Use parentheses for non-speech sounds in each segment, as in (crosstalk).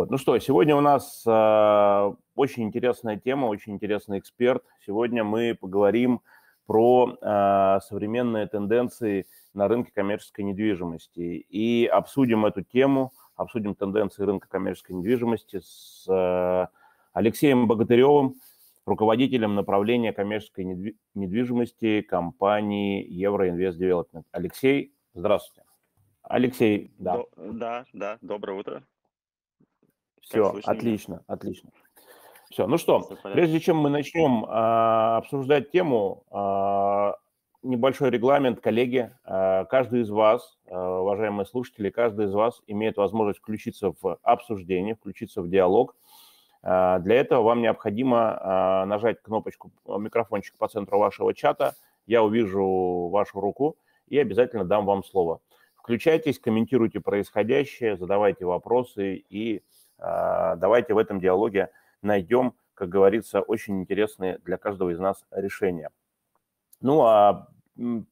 Вот. Ну что, сегодня у нас э, очень интересная тема, очень интересный эксперт. Сегодня мы поговорим про э, современные тенденции на рынке коммерческой недвижимости и обсудим эту тему, обсудим тенденции рынка коммерческой недвижимости с э, Алексеем Богатыревым, руководителем направления коммерческой недвижимости компании Евроинвест Девелопмент. Алексей, здравствуйте. Алексей, да. Да, да, доброе утро. Все, отлично, отлично. Все, ну что, прежде чем мы начнем а, обсуждать тему, а, небольшой регламент, коллеги. А, каждый из вас, а, уважаемые слушатели, каждый из вас имеет возможность включиться в обсуждение, включиться в диалог. А, для этого вам необходимо а, нажать кнопочку микрофончик по центру вашего чата. Я увижу вашу руку и обязательно дам вам слово. Включайтесь, комментируйте происходящее, задавайте вопросы и а, давайте в этом диалоге найдем, как говорится, очень интересные для каждого из нас решения. Ну а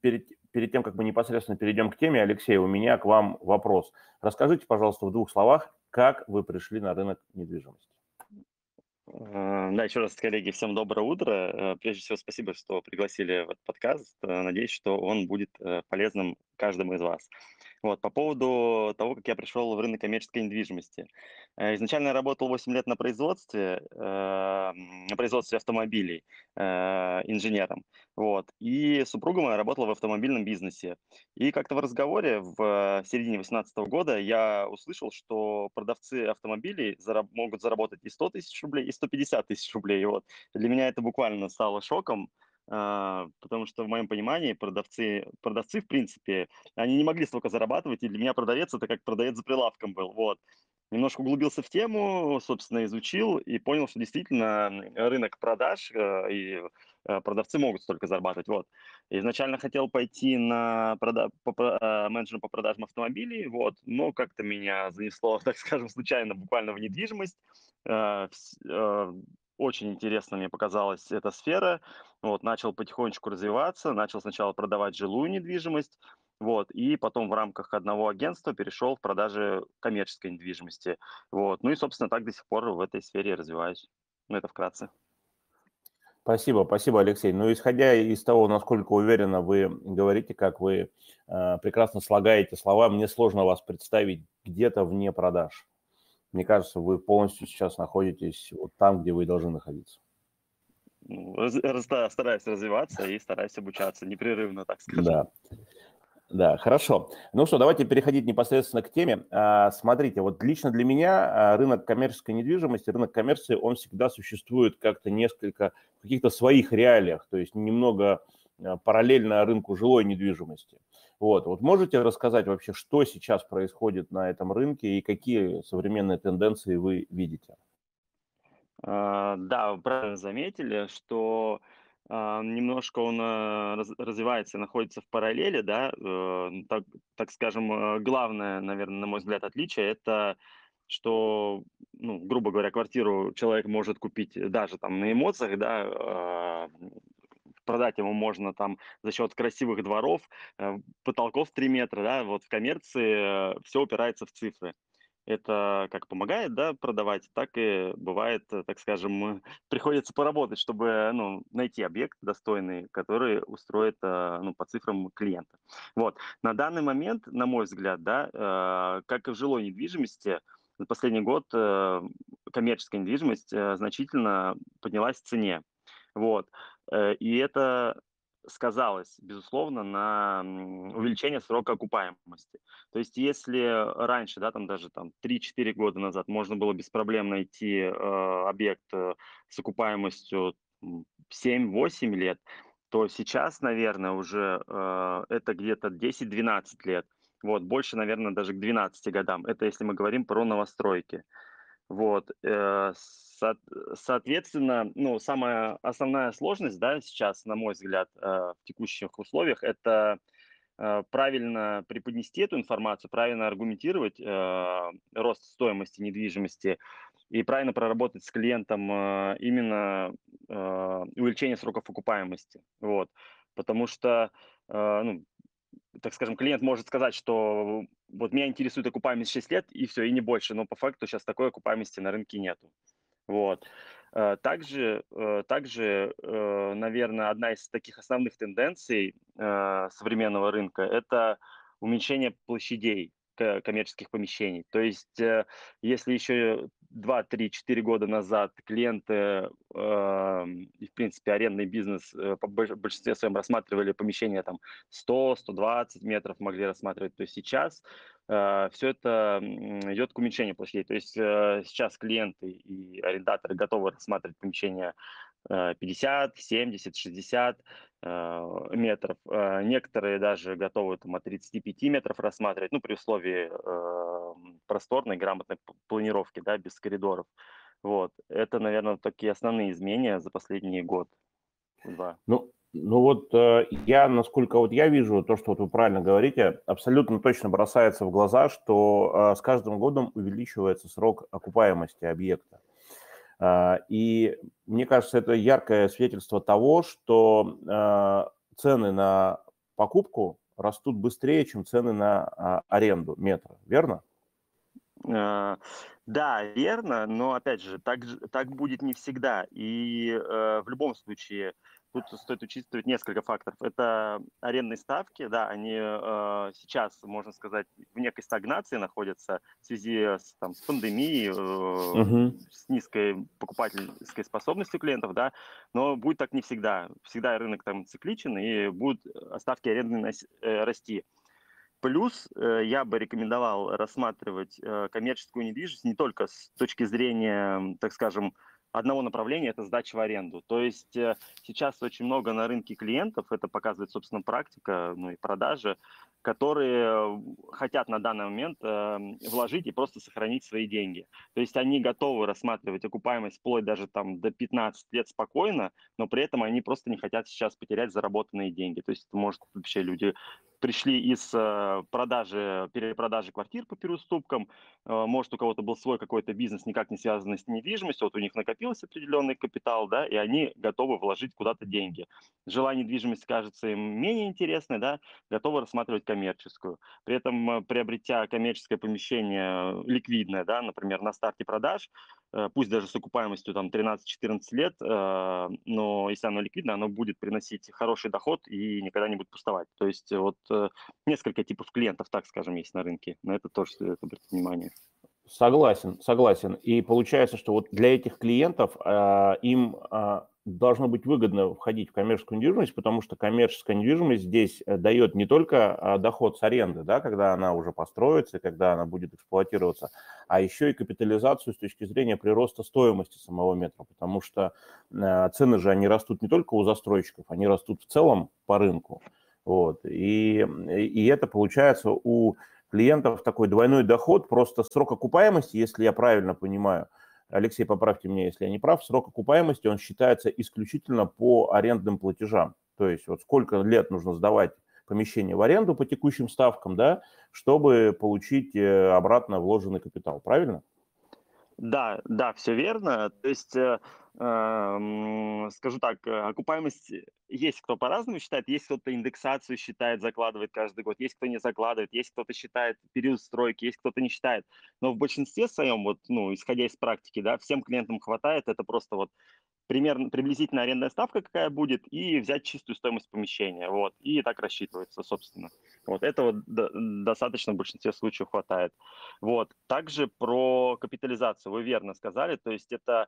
перед, перед тем, как мы непосредственно перейдем к теме, Алексей, у меня к вам вопрос. Расскажите, пожалуйста, в двух словах, как вы пришли на рынок недвижимости. Э, да, еще раз, коллеги, всем доброе утро. Э, прежде всего, спасибо, что пригласили в этот подкаст. Э, надеюсь, что он будет полезным каждому из вас. Вот, по поводу того, как я пришел в рынок коммерческой недвижимости. Э, изначально я работал 8 лет на производстве, э, на производстве автомобилей э, инженером. Вот. И супруга моя работала в автомобильном бизнесе. И как-то в разговоре в середине 2018 года я услышал, что продавцы автомобилей зараб- могут заработать и 100 тысяч рублей, и 150 тысяч рублей. Вот. Для меня это буквально стало шоком. А, потому что в моем понимании продавцы, продавцы, в принципе, они не могли столько зарабатывать, и для меня продавец это как продавец за прилавком был, вот. Немножко углубился в тему, собственно, изучил и понял, что действительно рынок продаж э, и э, продавцы могут столько зарабатывать, вот. Изначально хотел пойти на прода- по, э, менеджером по продажам автомобилей, вот, но как-то меня занесло, (laughs) так скажем, случайно буквально в недвижимость, очень интересно мне показалась эта сфера. Вот, начал потихонечку развиваться, начал сначала продавать жилую недвижимость, вот, и потом в рамках одного агентства перешел в продажи коммерческой недвижимости. Вот, ну и, собственно, так до сих пор в этой сфере развиваюсь. Ну, это вкратце. Спасибо, спасибо, Алексей. Ну, исходя из того, насколько уверенно вы говорите, как вы э, прекрасно слагаете слова, мне сложно вас представить где-то вне продаж. Мне кажется, вы полностью сейчас находитесь вот там, где вы должны находиться. Ну, стараюсь развиваться и стараюсь обучаться непрерывно, так скажем. Да. Да, хорошо. Ну что, давайте переходить непосредственно к теме. А, смотрите, вот лично для меня а, рынок коммерческой недвижимости, рынок коммерции, он всегда существует как-то несколько в каких-то своих реалиях, то есть немного параллельно рынку жилой недвижимости. Вот, вот можете рассказать вообще, что сейчас происходит на этом рынке и какие современные тенденции вы видите? А, да, вы правильно заметили, что а, немножко он а, развивается, находится в параллели, да, э, так, так скажем, э, главное, наверное, на мой взгляд, отличие это что, ну, грубо говоря, квартиру человек может купить даже там на эмоциях, да, продать ему можно там за счет красивых дворов, э, потолков 3 метра, да, вот в коммерции э, все упирается в цифры. Это как помогает, да, продавать, так и бывает, э, так скажем, (laughs) приходится поработать, чтобы, ну, найти объект достойный, который устроит, ну, по цифрам клиента. Вот. На данный момент, на мой взгляд, да, как и в жилой недвижимости, за последний год коммерческая недвижимость значительно поднялась в цене. Вот. Э, и это сказалось, безусловно, на увеличение срока окупаемости. То есть если раньше, да, там даже там 3-4 года назад можно было без проблем найти э, объект э, с окупаемостью 7-8 лет, то сейчас, наверное, уже э, это где-то 10-12 лет. Вот, больше, наверное, даже к 12 годам. Это если мы говорим про новостройки. Вот, э, со соответственно, ну, самая основная сложность, да, сейчас, на мой взгляд, э, в текущих условиях, это э, правильно преподнести эту информацию, правильно аргументировать рост стоимости недвижимости и правильно проработать с клиентом именно увеличение сроков окупаемости. Вот. Потому что ну, так скажем, клиент может сказать, что вот меня интересует окупаемость 6 лет, и все, и не больше, но по факту сейчас такой окупаемости на рынке нету. Вот. Э, также, э, также, э, наверное, одна из таких основных тенденций современного рынка – это уменьшение площадей коммерческих помещений. То есть, если еще 2, 3, 4 года назад клиенты э, в принципе, арендный бизнес э, по большинстве своем рассматривали помещения там 100-120 метров могли рассматривать, то сейчас э, все это идет к уменьшению площадей. То есть э, сейчас клиенты и арендаторы готовы рассматривать помещения 50, 70, 60 метров. Э, некоторые даже готовы там, от 35 метров рассматривать, ну, при условии э, просторной, грамотной планировки, да, без коридоров. Вот. Это, наверное, такие основные изменения за последний год. Два. Ну, ну вот э, я, насколько вот я вижу, то, что вот вы правильно говорите, абсолютно точно бросается в глаза, что с каждым годом увеличивается срок окупаемости объекта. А, и мне кажется, это яркое свидетельство того, что а, цены на покупку растут быстрее, чем цены на а, аренду метра, верно? Да, верно, но опять же, так, так будет не всегда. И э, в любом случае Тут стоит учитывать несколько факторов. Это арендные ставки, да, они э, сейчас, можно сказать, в некой стагнации находятся в связи с, там, с пандемией, э, uh-huh. с низкой покупательской способностью клиентов, да, но будет так не всегда. Всегда рынок там цикличен, и будут ставки арендные э, расти. Плюс э, я бы рекомендовал рассматривать э, коммерческую недвижимость не только с точки зрения, так скажем, одного направления – это сдача в аренду. То есть э, сейчас очень много на рынке клиентов, это показывает, собственно, практика, ну и продажи, которые хотят на данный момент э, вложить и просто сохранить свои деньги. То есть они готовы рассматривать окупаемость вплоть даже там до 15 лет спокойно, но при этом они просто не хотят сейчас потерять заработанные деньги. То есть может вообще люди пришли из э, продажи, перепродажи квартир по переуступкам, э, может, у кого-то был свой какой-то бизнес, никак не связанный с недвижимостью, вот у них накопился определенный капитал, да, и они готовы вложить куда-то деньги. Жила недвижимость кажется им менее интересной, да, готовы рассматривать коммерческую. При этом, э, приобретя коммерческое помещение ликвидное, да, например, на старте продаж, пусть даже с окупаемостью там 13-14 лет, но если оно ликвидно, оно будет приносить хороший доход и никогда не будет пустовать. То есть вот Э, несколько типов клиентов, так скажем, есть на рынке. На это тоже стоит обратить внимание. Согласен, согласен. И получается, что вот для этих клиентов э, им э, должно быть выгодно входить в коммерческую недвижимость, потому что коммерческая недвижимость здесь э, дает не только э, доход с аренды, да, когда она уже построится, когда она будет эксплуатироваться, а еще и капитализацию с точки зрения прироста стоимости самого метра, потому что э, цены же, они растут не только у застройщиков, они растут в целом по рынку. Вот. И, и это получается у клиентов такой двойной доход, просто срок окупаемости, если я правильно понимаю, Алексей, поправьте меня, если я не прав, срок окупаемости, он считается исключительно по арендным платежам. То есть вот сколько лет нужно сдавать помещение в аренду по текущим ставкам, да, чтобы получить э, обратно вложенный капитал, правильно? Да, да, все верно. То есть э, Эм, скажу так, э, окупаемость есть кто по-разному считает, есть кто-то индексацию считает, закладывает каждый год, есть кто не закладывает, есть кто-то считает период стройки, есть кто-то не считает. Но в большинстве своем, вот, ну, исходя из практики, да, всем клиентам хватает, это просто вот примерно приблизительно арендная ставка какая будет, и взять чистую стоимость помещения, вот, и так рассчитывается, собственно. Вот этого достаточно в большинстве случаев хватает. Вот. Также про капитализацию вы верно сказали, то есть это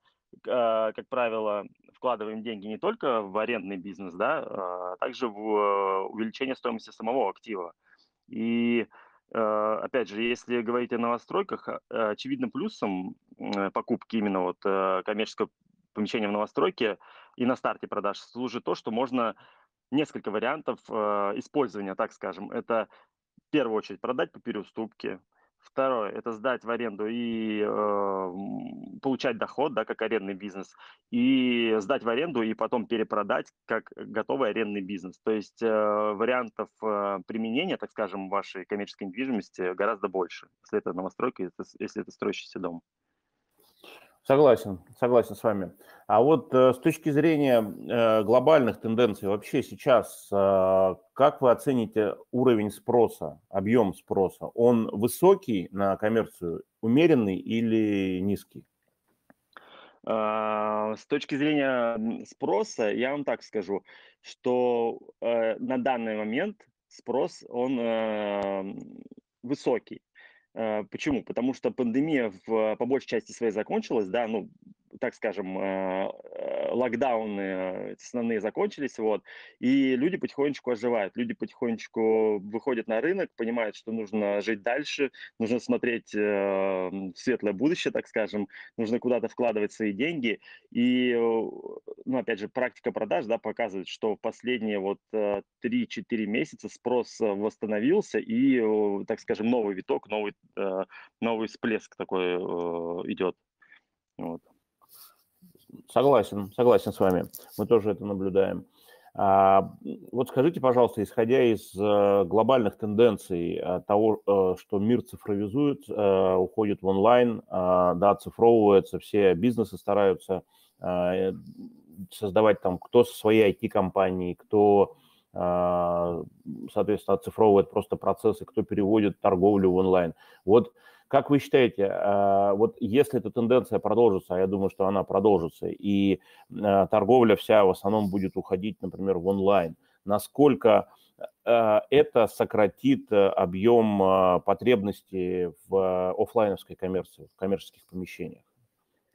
а, как правило, вкладываем деньги не только в арендный бизнес, да, а также в э, увеличение стоимости самого актива. И э, опять же, если говорить о новостройках, а, очевидным плюсом э, покупки именно вот коммерческого помещения в новостройке и на старте продаж служит то, что можно несколько вариантов использования, так скажем. Это в первую очередь продать по переуступке, Второе– это сдать в аренду и э, получать доход, да, как арендный бизнес, и сдать в аренду и потом перепродать как готовый арендный бизнес. То есть э, вариантов э, применения, так скажем, вашей коммерческой недвижимости гораздо больше, если это новостройка, если это строящийся дом. Согласен, согласен с вами. А вот э, с точки зрения э, глобальных тенденций вообще сейчас, э, как вы оцените уровень спроса, объем спроса? Он высокий на коммерцию, умеренный или низкий? А, с точки зрения спроса, я вам так скажу, что э, на данный момент спрос, он э, высокий. Э, почему? Потому что пандемия в, по большей части своей закончилась, да, ну, так скажем, э, э, локдауны основные закончились, вот, и люди потихонечку оживают, люди потихонечку выходят на рынок, понимают, что нужно жить дальше, нужно смотреть светлое будущее, так скажем, нужно куда-то вкладывать свои деньги, и, ну, опять же, практика продаж, да, показывает, что в последние вот 3-4 месяца спрос восстановился, и, так скажем, новый виток, новый Э, новый всплеск такой э, идет. Вот. Согласен, согласен с вами. Мы тоже это наблюдаем. А, вот скажите, пожалуйста, исходя из э, глобальных тенденций того, что мир цифровизует, уходит в онлайн, да, цифровывается, все бизнесы стараются создавать там кто со своей IT-компанией, кто соответственно, оцифровывает просто процессы, кто переводит торговлю в онлайн. Вот как вы считаете, а, вот если эта тенденция продолжится, а я думаю, что она продолжится, и а, торговля вся в основном будет уходить, например, в онлайн, насколько это сократит объем потребностей в офлайновской коммерции, в коммерческих помещениях?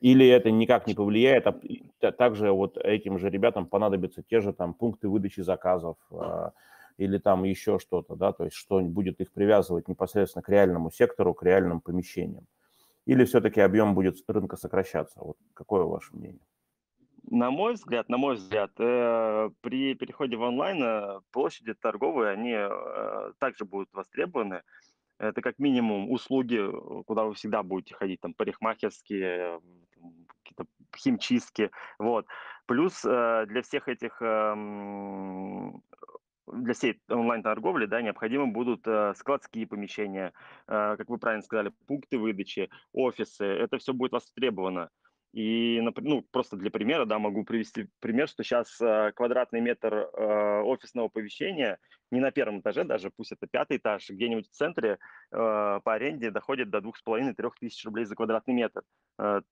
Или это никак не повлияет, а также вот этим же ребятам понадобятся те же там пункты выдачи заказов а, или там еще что-то, да, то есть что будет их привязывать непосредственно к реальному сектору, к реальным помещениям. Или все-таки объем будет рынка сокращаться? Вот какое ваше мнение? На мой взгляд, на мой взгляд, э, при переходе в онлайн э, площади торговые, они э, также будут востребованы. Это как минимум услуги, куда вы всегда будете ходить, там парикмахерские, какие-то химчистки, вот. Плюс э, для всех этих э, для всей онлайн-торговли да, необходимы будут э, складские помещения, э, как вы правильно сказали, пункты выдачи, офисы. Это все будет востребовано. И, ну, просто для примера, да, могу привести пример, что сейчас э, квадратный метр э, офисного помещения не на первом этаже, даже пусть это пятый этаж, где-нибудь в центре э, по аренде доходит до двух с половиной-трех тысяч рублей за квадратный метр.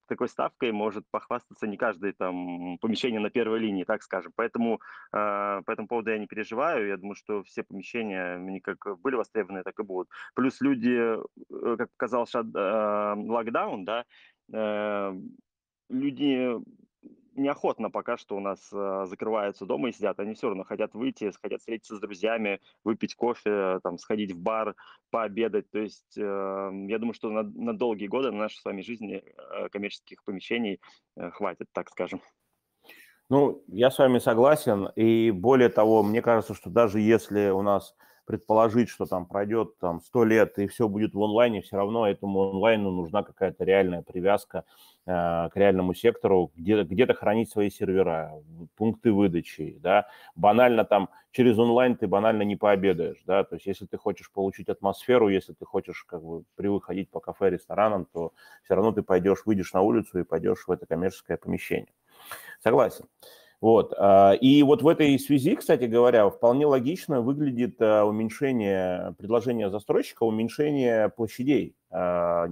Такой ставкой может похвастаться не каждое там помещение на первой линии, так скажем. Поэтому по этому поводу я не переживаю. Я думаю, что все помещения, они как были востребованы, так и будут. Плюс люди, как показал локдаун, да, люди неохотно пока что у нас э, закрываются дома и сидят. Они все равно хотят выйти, хотят встретиться с друзьями, выпить кофе, там, сходить в бар, пообедать. То есть э, я думаю, что на, на долгие годы на нашей с вами жизни э, коммерческих помещений э, хватит, так скажем. Ну, я с вами согласен. И более того, мне кажется, что даже если у нас предположить, что там пройдет там 100 лет и все будет в онлайне, все равно этому онлайну нужна какая-то реальная привязка э, к реальному сектору, где, где-то хранить свои сервера, пункты выдачи, да, банально там через онлайн ты банально не пообедаешь, да, то есть если ты хочешь получить атмосферу, если ты хочешь как бы привык ходить по кафе, ресторанам, то все равно ты пойдешь, выйдешь на улицу и пойдешь в это коммерческое помещение. Согласен. Вот. А, и вот в этой связи, кстати говоря, вполне логично выглядит а, уменьшение предложения застройщика, уменьшение площадей а,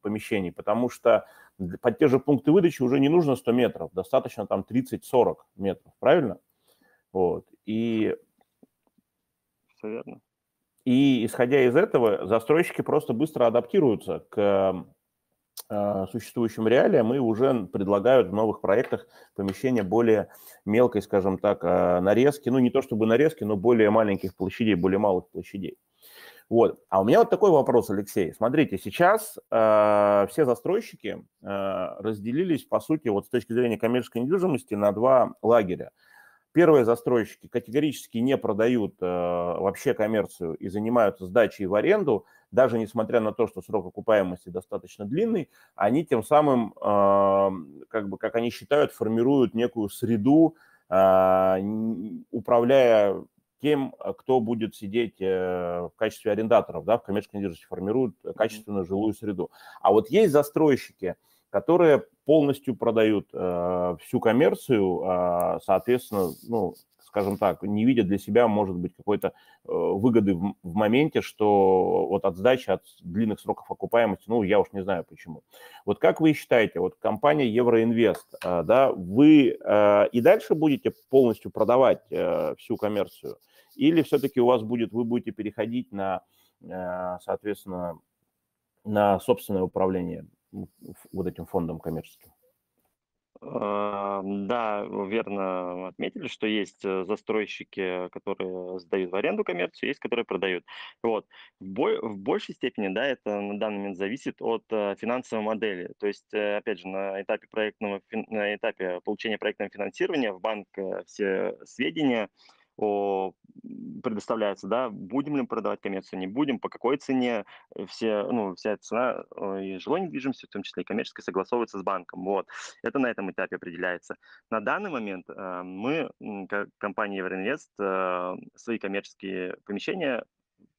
помещений, потому что под те же пункты выдачи уже не нужно 100 метров, достаточно там 30-40 метров, правильно? Вот. И... Все верно. И исходя из этого, застройщики просто быстро адаптируются к существующим реалиям и уже предлагают в новых проектах помещения более мелкой, скажем так, а, нарезки, ну не то чтобы нарезки, но более маленьких площадей, более малых площадей. Вот. А у меня вот такой вопрос, Алексей. Смотрите, сейчас э, все застройщики э, разделились, по сути, вот с точки зрения коммерческой недвижимости на два лагеря. Первые застройщики категорически не продают э, вообще коммерцию и занимаются сдачей в аренду, даже несмотря на то, что срок окупаемости достаточно длинный, они тем самым, э, как бы, как они считают, формируют некую среду, э, управляя тем, кто будет сидеть э, в качестве арендаторов, да, в коммерческой недвижимости, формируют качественную жилую среду. А вот есть застройщики, которые полностью продают э, всю коммерцию, э, соответственно, ну, скажем так, не видят для себя, может быть, какой-то э, выгоды в, в моменте, что вот от сдачи, от длинных сроков окупаемости, ну, я уж не знаю почему. Вот как вы считаете, вот компания Евроинвест, э, да, вы э, и дальше будете полностью продавать э, всю коммерцию, или все-таки у вас будет, вы будете переходить на, э, соответственно, на собственное управление вот этим фондом коммерческим? А, да, верно отметили, что есть э, застройщики, которые сдают в аренду коммерцию, есть, которые продают. Вот. В, бой, в большей степени, да, это на данный момент зависит от э, финансовой модели. То есть, э, опять же, на этапе проектного, на этапе получения проектного финансирования в банк все сведения о, предоставляются, да, будем ли продавать коммерцию, не будем, по какой цене, э, все, ну, вся цена и жилой недвижимости, в том числе и коммерческой, согласовывается с банком, вот. Это на этом этапе определяется. На данный момент э, мы, как компания Евроинвест, э, свои коммерческие помещения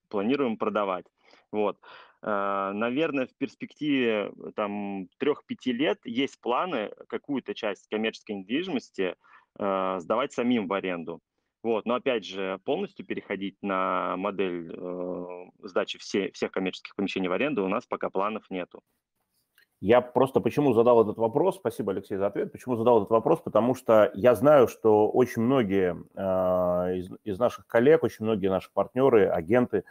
планируем продавать, вот. Uh, наверное, в перспективе там трех-пяти лет есть планы какую-то часть коммерческой недвижимости uh, сдавать самим в аренду. Вот, но опять же, полностью переходить на модель э, сдачи все, всех коммерческих помещений в аренду у нас пока планов нету. Я просто почему задал этот вопрос, спасибо, Алексей, за ответ, почему задал этот вопрос, потому что я знаю, что очень многие э, из, из наших коллег, очень многие наши партнеры, агенты,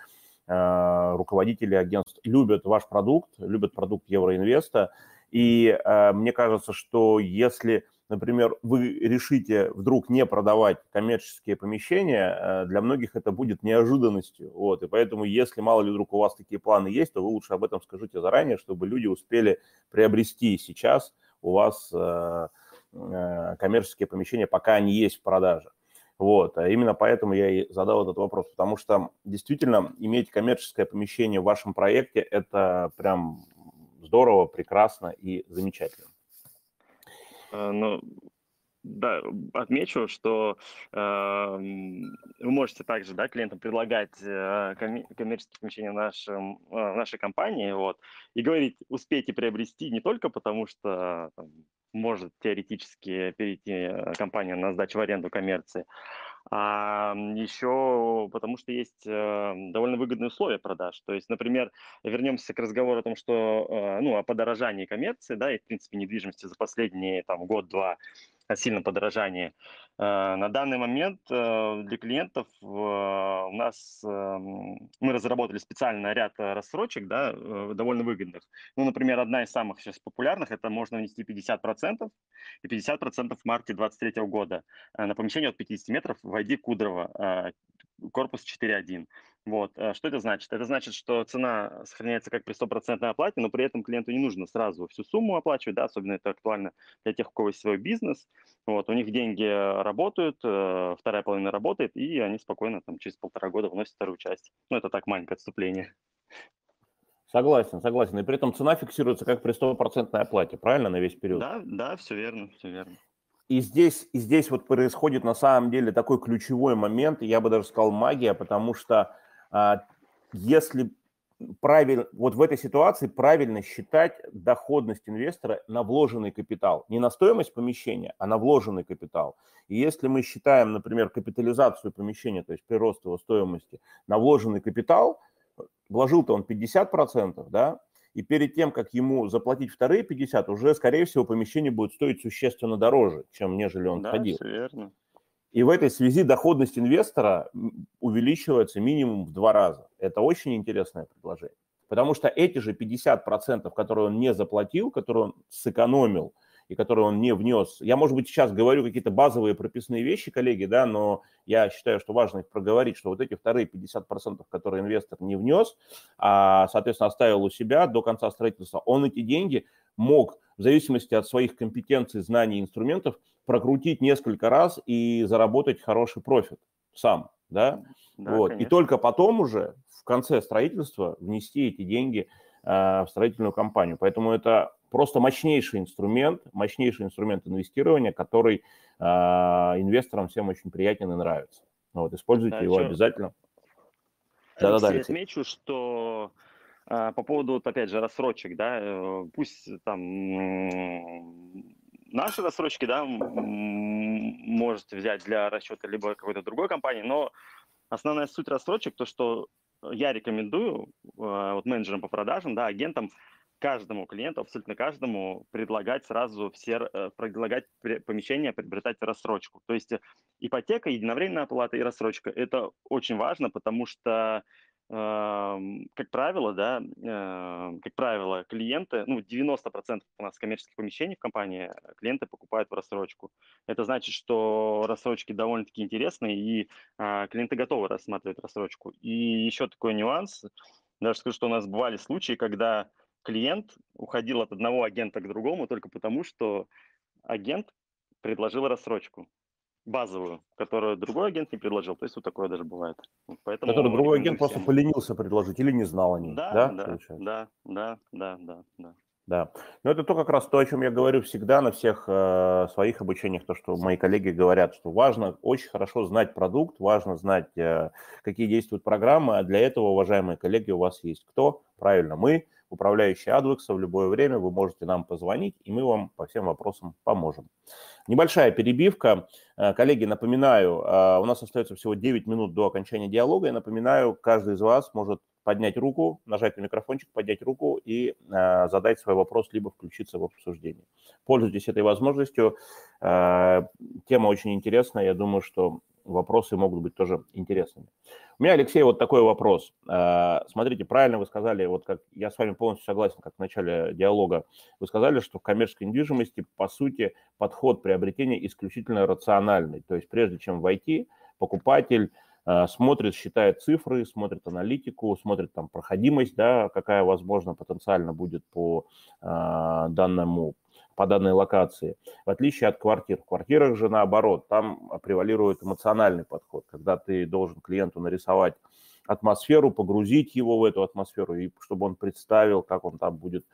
э, руководители агентств любят ваш продукт, любят продукт Евроинвеста, и э, мне кажется, что если например, вы решите вдруг не продавать коммерческие помещения, э, для многих это будет неожиданностью. Вот, и поэтому, если мало ли вдруг у вас такие планы есть, то вы лучше об этом скажите заранее, чтобы люди успели приобрести сейчас у вас э, э, коммерческие помещения, пока они есть в продаже. Вот, а именно поэтому я и задал этот вопрос, потому что действительно иметь коммерческое помещение в вашем проекте – это прям здорово, прекрасно и замечательно. Э, ну, да, отмечу, что э, вы можете также да, клиентам предлагать э, коммерческие помещения в, нашем, э, в нашей компании вот, и говорить, успейте приобрести не только потому, что там, может теоретически перейти э, компания на сдачу в аренду коммерции, а еще потому что есть э, довольно выгодные условия продаж. То есть, например, вернемся к разговору о том, что, э, ну, о подорожании коммерции, да, и, в принципе, недвижимости за последние, там, год-два о сильном подорожании. Э, на данный момент э, для клиентов э, у нас мы разработали специальный ряд рассрочек, да, довольно выгодных. Ну, например, одна из самых сейчас популярных – это можно внести 50% и 50% в марте 2023 года на помещение от 50 метров в ID Кудрова, корпус 4.1. Вот. Э, что это значит? Это значит, что цена сохраняется как при стопроцентной оплате, но при этом клиенту не нужно сразу всю сумму оплачивать, да, особенно это актуально для тех, у кого есть свой бизнес. Вот. У них деньги работают, э, вторая половина работает, и они спокойно там, через полтора года вносят вторую часть. Ну, это так маленькое отступление. Согласен, согласен. И при этом цена фиксируется как при стопроцентной оплате, правильно, на весь период? Да, да, все верно, все верно. И здесь, и здесь вот происходит на самом деле такой ключевой момент, я бы даже сказал магия, потому что если правильно, вот в этой ситуации правильно считать доходность инвестора на вложенный капитал. Не на стоимость помещения, а на вложенный капитал. И если мы считаем, например, капитализацию помещения, то есть прирост его стоимости, на вложенный капитал, вложил-то он 50%, да, и перед тем, как ему заплатить вторые 50, уже, скорее всего, помещение будет стоить существенно дороже, чем нежели он да, входил. Да, верно. И в этой связи доходность инвестора увеличивается минимум в два раза. Это очень интересное предложение. Потому что эти же 50%, которые он не заплатил, которые он сэкономил и которые он не внес, я, может быть, сейчас говорю какие-то базовые прописные вещи, коллеги, да, но я считаю, что важно их проговорить, что вот эти вторые 50%, которые инвестор не внес, а, соответственно, оставил у себя до конца строительства, он эти деньги мог в зависимости от своих компетенций, знаний, инструментов прокрутить несколько раз и заработать хороший профит сам, да, да вот. И только потом уже в конце строительства внести эти деньги э, в строительную компанию. Поэтому это просто мощнейший инструмент, мощнейший инструмент инвестирования, который э, инвесторам всем очень приятен и нравится. Вот, используйте да, его что... обязательно. Да-да-да. Отмечу, что по поводу, опять же, рассрочек, да, пусть там наши рассрочки, да, можете взять для расчета либо какой-то другой компании, но основная суть рассрочек, то, что я рекомендую вот менеджерам по продажам, да, агентам, каждому клиенту, абсолютно каждому предлагать сразу все, э, предлагать помещение приобретать рассрочку. То есть ипотека, единовременная оплата и рассрочка – это очень важно, потому что как правило, да, как правило, клиенты, ну, 90% у нас коммерческих помещений в компании э, клиенты покупают в рассрочку. Это значит, что рассрочки довольно-таки интересные, и а, клиенты готовы рассматривать рассрочку. И еще такой нюанс, даже скажу, что у нас бывали случаи, когда клиент уходил от одного агента к другому только потому, что агент предложил рассрочку базовую, которую другой агент не предложил. То есть вот такое даже бывает. Поэтому Который другой агент просто поленился предложить или не знал о ней. Да, да, да, да, да, да, да, да. Да, но это то как раз то, о чем я говорю всегда на всех э, своих обучениях, то, что мои коллеги говорят, что важно очень хорошо знать продукт, важно знать, э, какие действуют программы, а для этого, уважаемые коллеги, у вас есть кто? Правильно, мы, управляющий Адвекса, в любое время вы можете нам позвонить, и мы вам по всем вопросам поможем. Небольшая перебивка. Э, коллеги, напоминаю, э, у нас остается всего 9 минут до окончания диалога. Я напоминаю, каждый из вас может поднять руку, нажать на микрофончик, поднять руку и э, задать свой вопрос, либо включиться в обсуждение. Пользуйтесь этой возможностью. Тема очень интересная. Я думаю, что вопросы могут быть тоже интересными. У меня, Алексей, вот такой вопрос. А, смотрите, правильно вы сказали, вот как я с вами полностью согласен, как в начале диалога, вы сказали, что в коммерческой недвижимости, по сути, подход приобретения исключительно рациональный. То есть прежде чем войти, покупатель смотрит, считает цифры, смотрит аналитику, смотрит там проходимость, да, какая, возможно, потенциально будет по э, данному по данной локации, в отличие от квартир. В квартирах же наоборот, там превалирует эмоциональный подход, когда ты должен клиенту нарисовать атмосферу, погрузить его в эту атмосферу, и чтобы он представил, как он там будет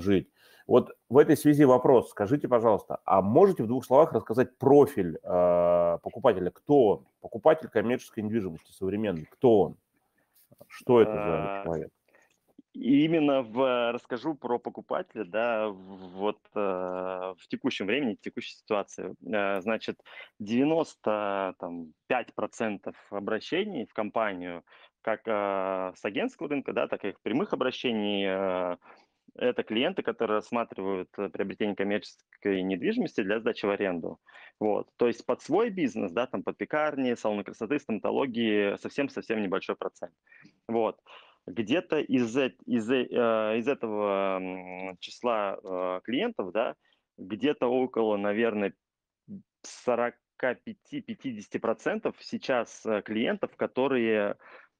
жить. Вот в этой связи вопрос. Скажите, пожалуйста, а можете в двух словах рассказать профиль э, покупателя? Кто он? Покупатель коммерческой недвижимости современный. Кто он? Что это за а, человек? Именно в, расскажу про покупателя, да, вот э, в текущем времени, в текущей ситуации. Э, значит, 95% обращений в компанию, как э, с агентского рынка, да, так и прямых обращений, э, это клиенты, которые рассматривают приобретение коммерческой недвижимости для сдачи в аренду. Вот. То есть под свой бизнес, да, там под пекарни, салоны красоты, стоматологии совсем-совсем небольшой процент. Вот где-то из, из, э, из этого числа э, клиентов, да, где-то около, наверное, 45-50% сейчас э, клиентов, которые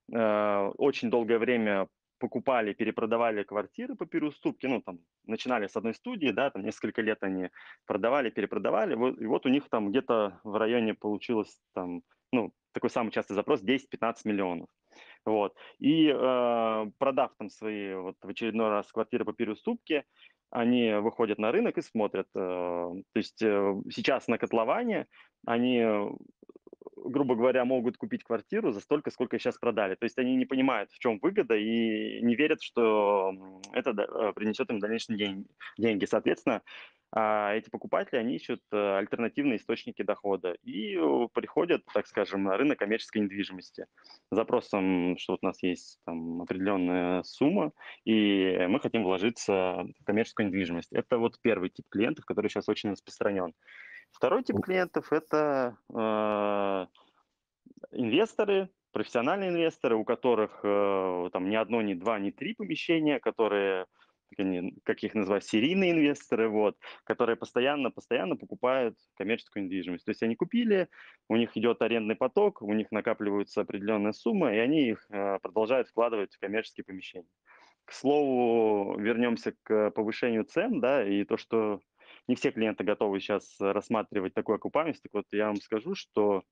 очень долгое время покупали, перепродавали квартиры по переуступке, ну, там, начинали с одной студии, да, там, несколько лет они продавали, перепродавали, вот, и вот у них там где-то в районе получилось, там, ну, такой самый частый запрос 10-15 миллионов. Вот. И э, продав там свои вот в очередной раз квартиры по переуступке, они выходят на рынок и смотрят. Э, то есть э, сейчас на котловане они грубо говоря, могут купить квартиру за столько, сколько сейчас продали. То есть они не понимают, в чем выгода, и не верят, что это э, принесет им дальнейшие деньги. Соответственно, а эти покупатели, они ищут э, альтернативные источники дохода и э, приходят, так скажем, на рынок коммерческой недвижимости с запросом, что вот у нас есть там определенная сумма, и мы хотим вложиться в коммерческую недвижимость. Это вот первый тип клиентов, который сейчас очень распространен. Второй тип клиентов – это э, инвесторы, профессиональные инвесторы, у которых э, там ни одно, ни два, ни три помещения, которые как их называют, серийные инвесторы, вот, которые постоянно-постоянно покупают коммерческую недвижимость. То есть они купили, у них идет арендный поток, у них накапливаются определенная сумма, и они их э, продолжают вкладывать в коммерческие помещения. К слову, вернемся к повышению цен, да, и то, что не все клиенты готовы сейчас рассматривать такую окупаемость. Так вот, я вам скажу, что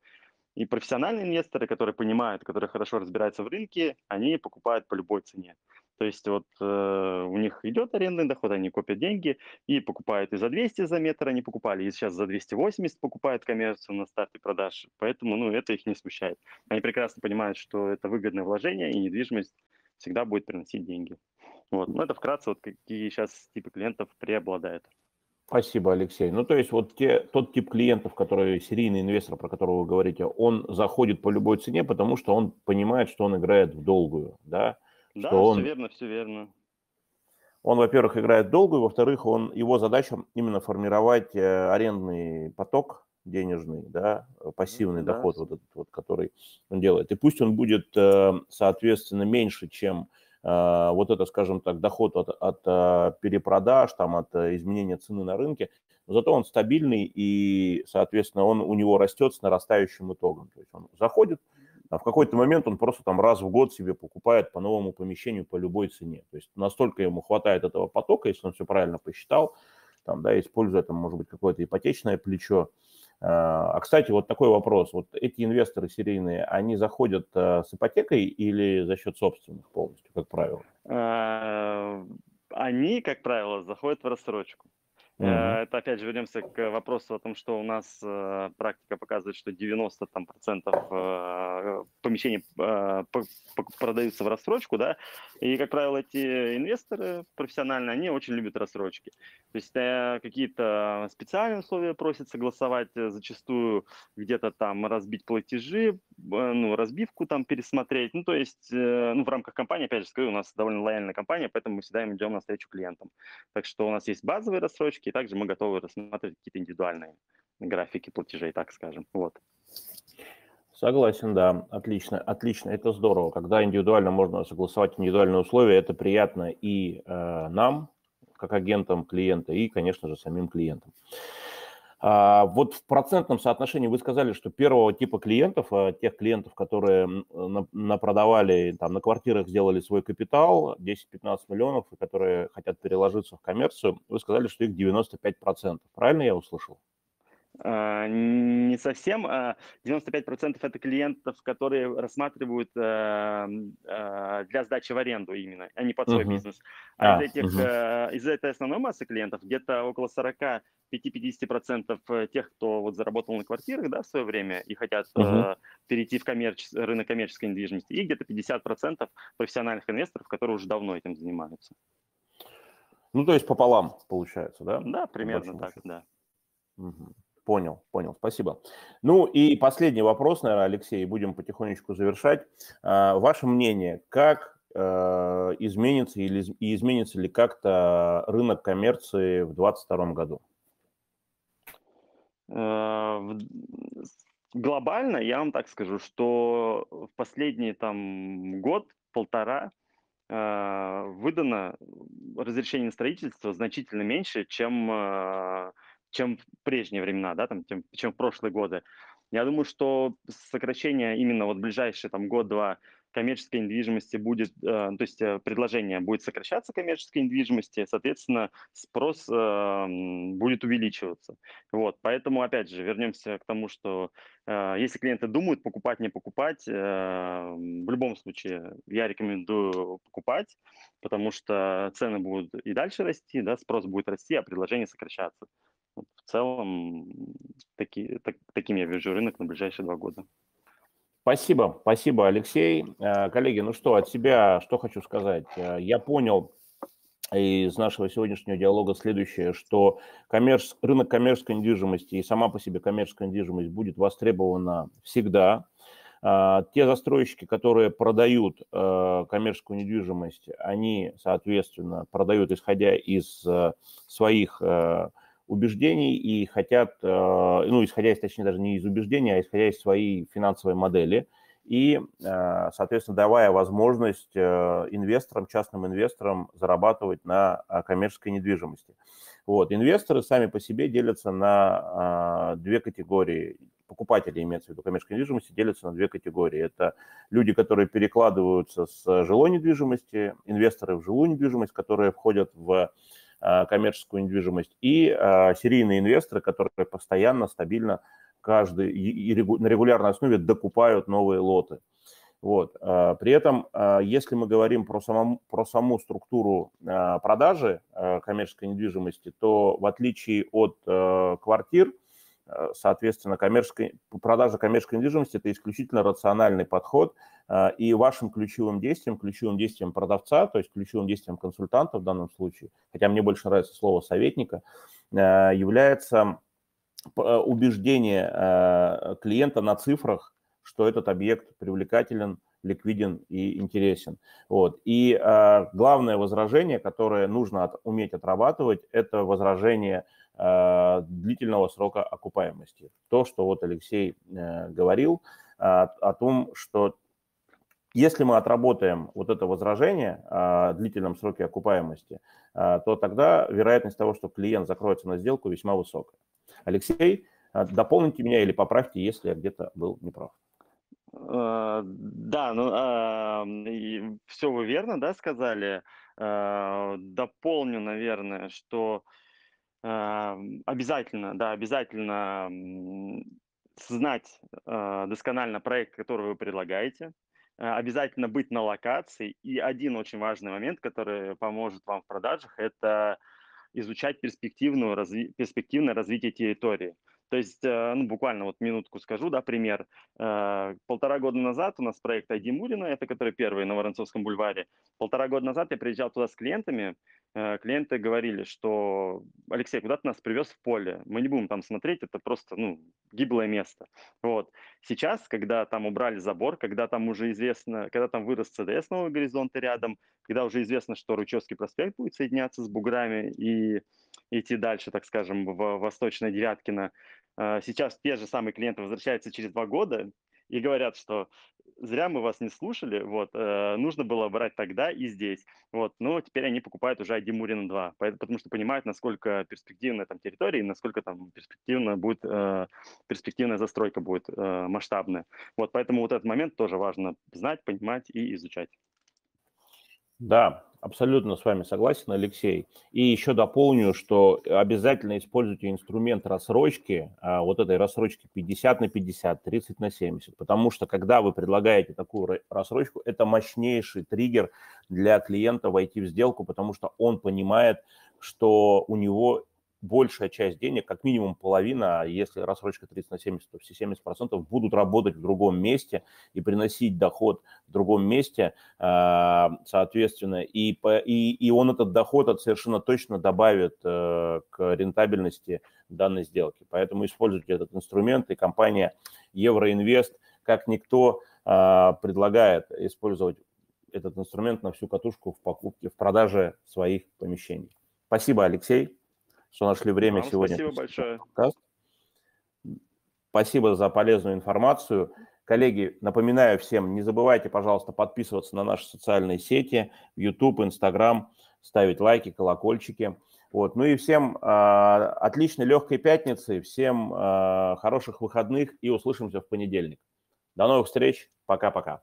и профессиональные инвесторы, которые понимают, которые хорошо разбираются в рынке, они покупают по любой цене. То есть вот э, у них идет арендный доход, они копят деньги и покупают и за 200 за метр они покупали, и сейчас за 280 покупают коммерцию на старте продаж. Поэтому ну, это их не смущает. Они прекрасно понимают, что это выгодное вложение, и недвижимость всегда будет приносить деньги. Вот. Ну, это вкратце, вот какие сейчас типы клиентов преобладают. Спасибо, Алексей. Ну, то есть вот те, тот тип клиентов, который серийный инвестор, про которого вы говорите, он заходит по любой цене, потому что он понимает, что он играет в долгую, да? Да, что он, все верно, все верно. Он, во-первых, играет в долгую, во-вторых, он, его задача именно формировать э, арендный поток денежный, да, пассивный да. доход, вот этот вот, который он делает. И пусть он будет, э, соответственно, меньше, чем Э, вот это, скажем так, доход от, от э, перепродаж, там, от э, изменения цены на рынке, но зато он стабильный и, соответственно, он у него растет с нарастающим итогом. То есть он заходит, а в какой-то момент он просто там раз в год себе покупает по новому помещению по любой цене. То есть настолько ему хватает этого потока, если он все правильно посчитал, там, да, используя там, может быть, какое-то ипотечное плечо, а, а, кстати, вот такой вопрос. Вот эти инвесторы серийные, они заходят э, с ипотекой или за счет собственных полностью, как правило? А, они, как правило, заходят в рассрочку. Mm-hmm. Это опять же вернемся к вопросу о том, что у нас э, практика показывает, что 90 там, процентов э, помещений э, продаются в рассрочку, да, и, как правило, эти инвесторы профессиональные, они очень любят рассрочки. То есть э, какие-то специальные условия просят согласовать, э, зачастую где-то там разбить платежи, ну, разбивку там пересмотреть, ну, то есть, э, ну, в рамках компании, опять же, скажу, у нас довольно лояльная компания, поэтому мы всегда идем навстречу клиентам. Так что у нас есть базовые рассрочки, и также мы готовы рассматривать какие-то индивидуальные графики платежей, так скажем. Вот. Согласен, да, отлично, отлично, это здорово. Когда индивидуально можно согласовать индивидуальные условия, это приятно и э, нам, как агентам клиента, и, конечно же, самим клиентам. А, вот в процентном соотношении вы сказали, что первого типа клиентов, а, тех клиентов, которые напродавали, там, на квартирах сделали свой капитал, 10-15 миллионов, и которые хотят переложиться в коммерцию, вы сказали, что их 95%. Правильно я услышал? А, не совсем. 95% это клиентов, которые рассматривают э, для сдачи в аренду именно, а не под свой uh-huh. бизнес. А, а из, этих, uh-huh. из этой основной массы клиентов где-то около 40 5-50% э, тех, кто вот заработал на квартирах да, в свое время и хотят uh-huh. перейти в коммерч... рынок коммерческой недвижимости, и где-то 50% профессиональных инвесторов, которые уже давно этим занимаются. Ну, то есть пополам получается, да? Да, примерно так, счету. да. Угу. Понял, понял, спасибо. Ну и последний вопрос, наверное, Алексей, будем потихонечку завершать. А, ваше мнение, как э, изменится или изменится ли как-то рынок коммерции в 2022 году? Э, глобально я вам так скажу, что в последний там год, полтора э, выдано разрешение на строительство значительно меньше, чем, чем в прежние времена, да, там, чем, чем в прошлые годы. Я думаю, что сокращение именно вот ближайшие там год-два коммерческой недвижимости будет, э, то есть э, предложение будет сокращаться коммерческой недвижимости, соответственно, спрос э, будет увеличиваться. Вот, поэтому, опять же, вернемся к тому, что если клиенты думают покупать, не покупать, в любом случае я рекомендую покупать, потому что цены будут и дальше расти, да, спрос будет расти, а предложение сокращаться. В целом, таки, так, таким я вижу рынок на ближайшие два года. Спасибо, спасибо, Алексей. Э, коллеги, ну что, от себя что хочу сказать. Э, я понял из нашего сегодняшнего диалога следующее, что коммерц... рынок коммерческой недвижимости и сама по себе коммерческая недвижимость будет востребована всегда. Э, те застройщики, которые продают коммерческую недвижимость, они, соответственно, продают исходя из своих убеждений и хотят, э, ну, исходя из, точнее, даже не из убеждений, а исходя из своей финансовой модели, и, э, соответственно, давая возможность э, инвесторам, частным инвесторам зарабатывать на коммерческой недвижимости. Вот. Инвесторы сами по себе делятся на две категории. Покупатели, имеется в виду коммерческой недвижимости, делятся на две категории. Это люди, которые перекладываются с жилой недвижимости, инвесторы в жилую недвижимость, которые входят в коммерческую недвижимость, и э, серийные инвесторы, которые постоянно, стабильно, каждый на регулярной основе докупают новые лоты. Вот. Э, при этом, если мы говорим про саму, про саму структуру продажи коммерческой недвижимости, то в отличие от квартир, соответственно, коммерческой, продажа коммерческой недвижимости – это исключительно рациональный подход, и вашим ключевым действием, ключевым действием продавца, то есть ключевым действием консультанта в данном случае, хотя мне больше нравится слово советника, является убеждение клиента на цифрах, что этот объект привлекателен – ликвиден и интересен. Вот. И э, главное возражение, которое нужно от, уметь отрабатывать, это возражение э, длительного срока окупаемости. То, что вот Алексей э, говорил э, о том, что если мы отработаем вот это возражение о длительном сроке окупаемости, э, то тогда вероятность того, что клиент закроется на сделку, весьма высокая. Алексей, э, дополните меня или поправьте, если я где-то был неправ. Э, да, ну, а, все вы верно, да, сказали. Э, дополню, наверное, что э, обязательно, да, обязательно знать досконально проект, который вы предлагаете, обязательно быть на локации. И один очень важный момент, который поможет вам в продажах, это изучать перспективную, разви... перспективное развитие территории. То есть, э, ну, буквально вот минутку скажу, да, пример. Э, полтора года назад у нас проект Айди Мурина, это который первый на Воронцовском бульваре. Полтора года назад я приезжал туда с клиентами, э, клиенты говорили, что Алексей, куда ты нас привез в поле? Мы не будем там смотреть, это просто, ну, гиблое место. Вот. Сейчас, когда там убрали забор, когда там уже известно, когда там вырос ЦДС новый горизонт рядом, когда уже известно, что Ручевский проспект будет соединяться с Буграми и идти дальше, так скажем, в Восточное Девяткино, сейчас те же самые клиенты возвращаются через два года и говорят, что зря мы вас не слушали, вот, э, нужно было брать тогда и здесь, вот, но теперь они покупают уже ID Мурина 2, потому что понимают, насколько перспективная там территория и насколько там перспективно будет, э, перспективная застройка будет э, масштабная, вот, поэтому вот этот момент тоже важно знать, понимать и изучать. Да, абсолютно с вами согласен, Алексей. И еще дополню, что обязательно используйте инструмент рассрочки, а, вот этой рассрочки 50 на 50, 30 на 70, потому что когда вы предлагаете такую рассрочку, это мощнейший триггер для клиента войти в сделку, потому что он понимает, что у него большая часть денег, как минимум половина, если рассрочка 30 на 70, то все 70% будут работать в другом месте и приносить доход в другом месте, а, соответственно, и, и, и он этот доход от совершенно точно добавит э, к рентабельности данной сделки. Поэтому используйте этот инструмент, и компания Евроинвест, как никто, а, предлагает использовать этот инструмент на всю катушку в покупке, в продаже своих помещений. Спасибо, Алексей что нашли время Вам сегодня. Спасибо большое. Подкаст. Спасибо за полезную информацию. Коллеги, напоминаю всем, не забывайте, пожалуйста, подписываться на наши социальные сети, YouTube, Instagram, ставить лайки, колокольчики. Вот. Ну и всем э, отличной легкой пятницы, всем э, хороших выходных и услышимся в понедельник. До новых встреч. Пока-пока.